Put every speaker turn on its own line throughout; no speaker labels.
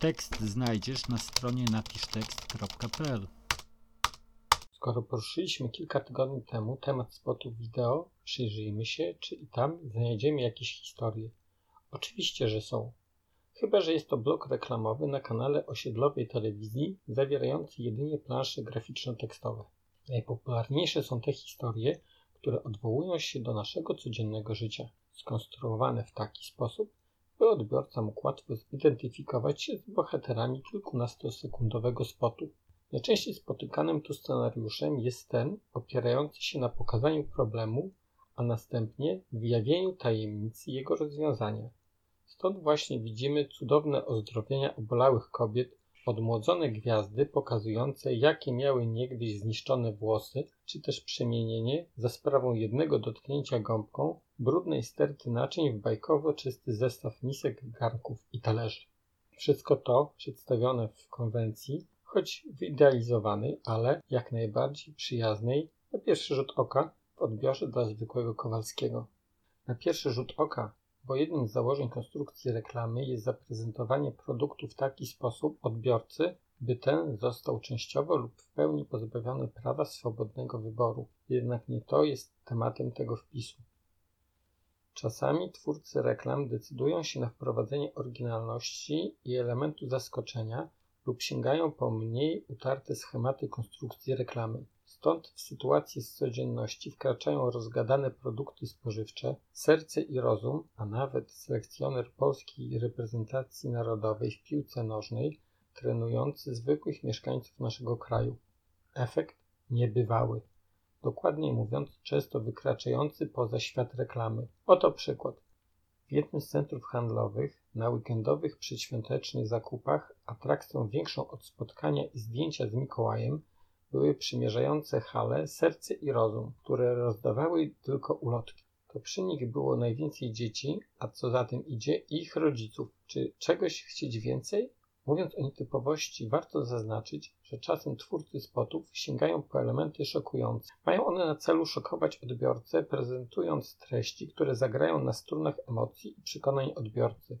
Tekst znajdziesz na stronie napisztekst.pl.
Skoro poruszyliśmy kilka tygodni temu temat spotów wideo, przyjrzyjmy się, czy i tam znajdziemy jakieś historie. Oczywiście, że są. Chyba, że jest to blok reklamowy na kanale osiedlowej telewizji zawierający jedynie plansze graficzno-tekstowe. Najpopularniejsze są te historie, które odwołują się do naszego codziennego życia, skonstruowane w taki sposób, by odbiorca mógł łatwo zidentyfikować się z bohaterami kilkunastosekundowego spotu. Najczęściej spotykanym tu scenariuszem jest ten opierający się na pokazaniu problemu, a następnie wyjawieniu tajemnicy jego rozwiązania. Stąd właśnie widzimy cudowne ozdrowienia obolałych kobiet, odmłodzone gwiazdy pokazujące, jakie miały niegdyś zniszczone włosy, czy też przemienienie za sprawą jednego dotknięcia gąbką brudnej sterty naczyń w bajkowo czysty zestaw misek, garnków i talerzy. Wszystko to przedstawione w konwencji, choć wyidealizowanej, ale jak najbardziej przyjaznej na pierwszy rzut oka w odbiorze dla zwykłego Kowalskiego. Na pierwszy rzut oka bo jednym z założeń konstrukcji reklamy jest zaprezentowanie produktu w taki sposób odbiorcy, by ten został częściowo lub w pełni pozbawiony prawa swobodnego wyboru. Jednak nie to jest tematem tego wpisu. Czasami twórcy reklam decydują się na wprowadzenie oryginalności i elementu zaskoczenia lub sięgają po mniej utarte schematy konstrukcji reklamy. Stąd w sytuacji z codzienności wkraczają rozgadane produkty spożywcze, serce i rozum, a nawet selekcjoner polskiej reprezentacji narodowej w piłce nożnej, trenujący zwykłych mieszkańców naszego kraju. Efekt niebywały. Dokładniej mówiąc, często wykraczający poza świat reklamy. Oto przykład. W jednym z centrów handlowych na weekendowych przedświątecznych zakupach atrakcją większą od spotkania i zdjęcia z Mikołajem były przymierzające hale serce i rozum, które rozdawały tylko ulotki. To przy nich było najwięcej dzieci, a co za tym idzie ich rodziców. Czy czegoś chcieć więcej? Mówiąc o nietypowości, warto zaznaczyć, że czasem twórcy spotów sięgają po elementy szokujące. Mają one na celu szokować odbiorcę, prezentując treści, które zagrają na strunach emocji i przekonań odbiorcy.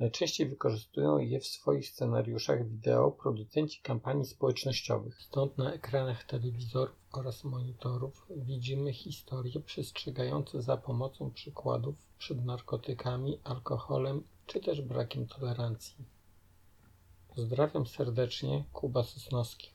Najczęściej wykorzystują je w swoich scenariuszach wideo producenci kampanii społecznościowych. Stąd na ekranach telewizorów oraz monitorów widzimy historie przestrzegające za pomocą przykładów przed narkotykami, alkoholem czy też brakiem tolerancji. Pozdrawiam serdecznie, Kuba Sosnowski.